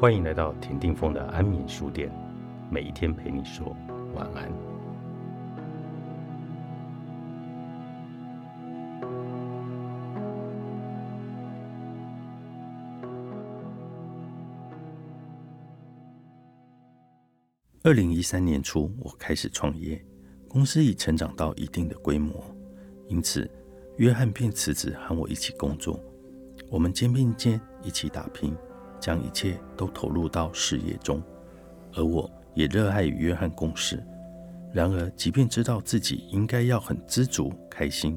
欢迎来到田定峰的安眠书店，每一天陪你说晚安。二零一三年初，我开始创业，公司已成长到一定的规模，因此约翰便辞职和我一起工作，我们肩并肩一起打拼。将一切都投入到事业中，而我也热爱与约翰共事。然而，即便知道自己应该要很知足、开心，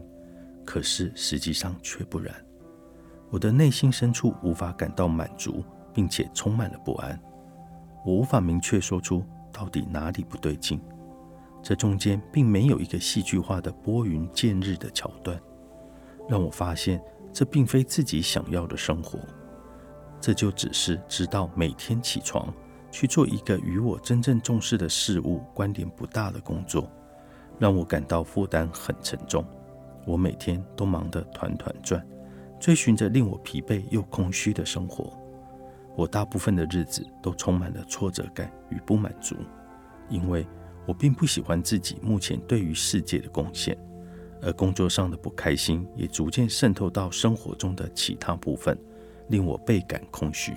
可是实际上却不然。我的内心深处无法感到满足，并且充满了不安。我无法明确说出到底哪里不对劲。这中间并没有一个戏剧化的拨云见日的桥段，让我发现这并非自己想要的生活。这就只是知道每天起床去做一个与我真正重视的事物关联不大的工作，让我感到负担很沉重。我每天都忙得团团转，追寻着令我疲惫又空虚的生活。我大部分的日子都充满了挫折感与不满足，因为我并不喜欢自己目前对于世界的贡献，而工作上的不开心也逐渐渗透到生活中的其他部分。令我倍感空虚，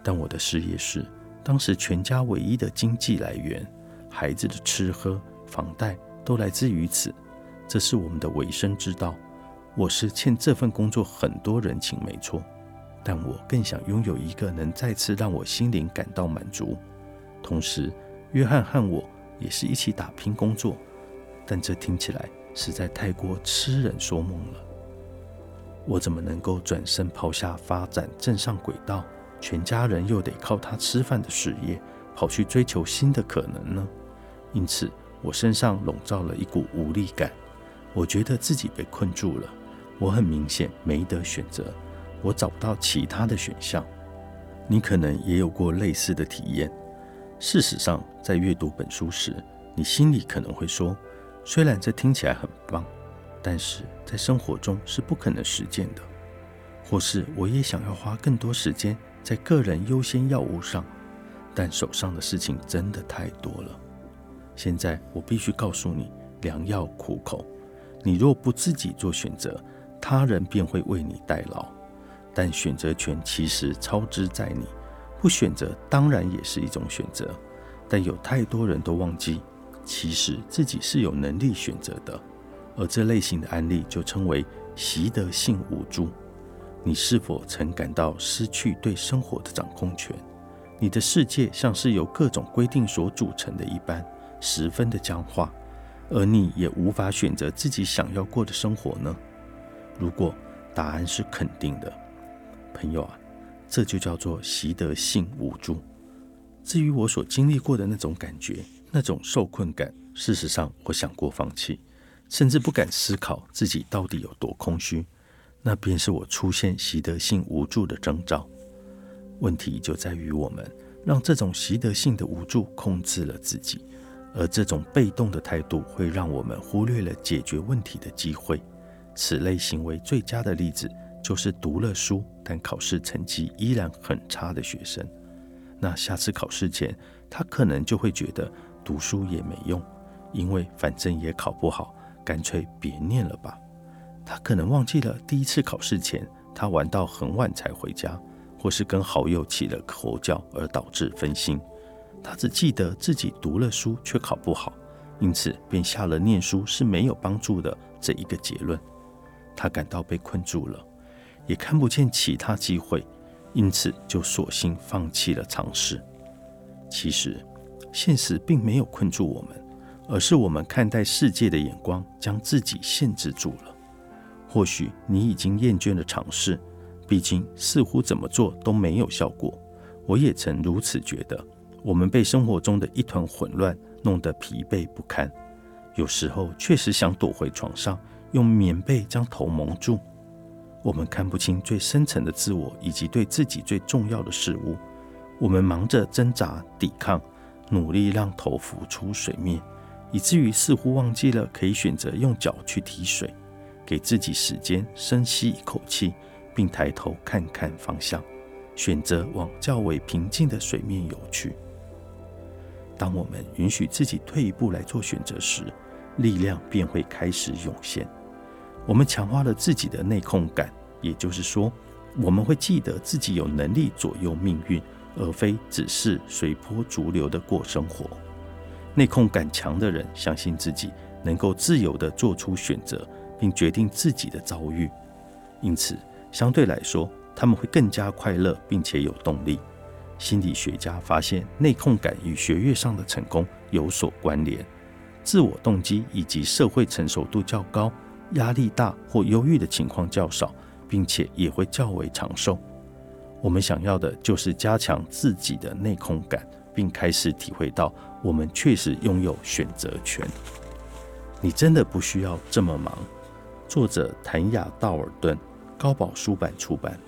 但我的事业是当时全家唯一的经济来源，孩子的吃喝、房贷都来自于此，这是我们的维生之道。我是欠这份工作很多人情，没错，但我更想拥有一个能再次让我心灵感到满足。同时，约翰和我也是一起打拼工作，但这听起来实在太过痴人说梦了。我怎么能够转身抛下发展正上轨道，全家人又得靠他吃饭的事业，跑去追求新的可能呢？因此，我身上笼罩了一股无力感。我觉得自己被困住了。我很明显没得选择，我找不到其他的选项。你可能也有过类似的体验。事实上，在阅读本书时，你心里可能会说：“虽然这听起来很棒。”但是在生活中是不可能实践的，或是我也想要花更多时间在个人优先药物上，但手上的事情真的太多了。现在我必须告诉你，良药苦口。你若不自己做选择，他人便会为你代劳。但选择权其实操之在你，不选择当然也是一种选择。但有太多人都忘记，其实自己是有能力选择的。而这类型的案例就称为习得性无助。你是否曾感到失去对生活的掌控权？你的世界像是由各种规定所组成的一般，十分的僵化，而你也无法选择自己想要过的生活呢？如果答案是肯定的，朋友啊，这就叫做习得性无助。至于我所经历过的那种感觉，那种受困感，事实上我想过放弃。甚至不敢思考自己到底有多空虚，那便是我出现习得性无助的征兆。问题就在于我们让这种习得性的无助控制了自己，而这种被动的态度会让我们忽略了解决问题的机会。此类行为最佳的例子就是读了书但考试成绩依然很差的学生。那下次考试前，他可能就会觉得读书也没用，因为反正也考不好。干脆别念了吧。他可能忘记了第一次考试前，他玩到很晚才回家，或是跟好友起了口角而导致分心。他只记得自己读了书却考不好，因此便下了念书是没有帮助的这一个结论。他感到被困住了，也看不见其他机会，因此就索性放弃了尝试。其实，现实并没有困住我们。而是我们看待世界的眼光将自己限制住了。或许你已经厌倦了尝试，毕竟似乎怎么做都没有效果。我也曾如此觉得。我们被生活中的一团混乱弄得疲惫不堪，有时候确实想躲回床上，用棉被将头蒙住。我们看不清最深层的自我以及对自己最重要的事物。我们忙着挣扎、抵抗，努力让头浮出水面。以至于似乎忘记了可以选择用脚去提水，给自己时间深吸一口气，并抬头看看方向。选择往较为平静的水面游去。当我们允许自己退一步来做选择时，力量便会开始涌现。我们强化了自己的内控感，也就是说，我们会记得自己有能力左右命运，而非只是随波逐流的过生活。内控感强的人，相信自己能够自由地做出选择，并决定自己的遭遇，因此相对来说，他们会更加快乐，并且有动力。心理学家发现，内控感与学业上的成功有所关联。自我动机以及社会成熟度较高，压力大或忧郁的情况较少，并且也会较为长寿。我们想要的就是加强自己的内控感。并开始体会到，我们确实拥有选择权。你真的不需要这么忙。作者谭雅·道尔顿，高宝书版出版。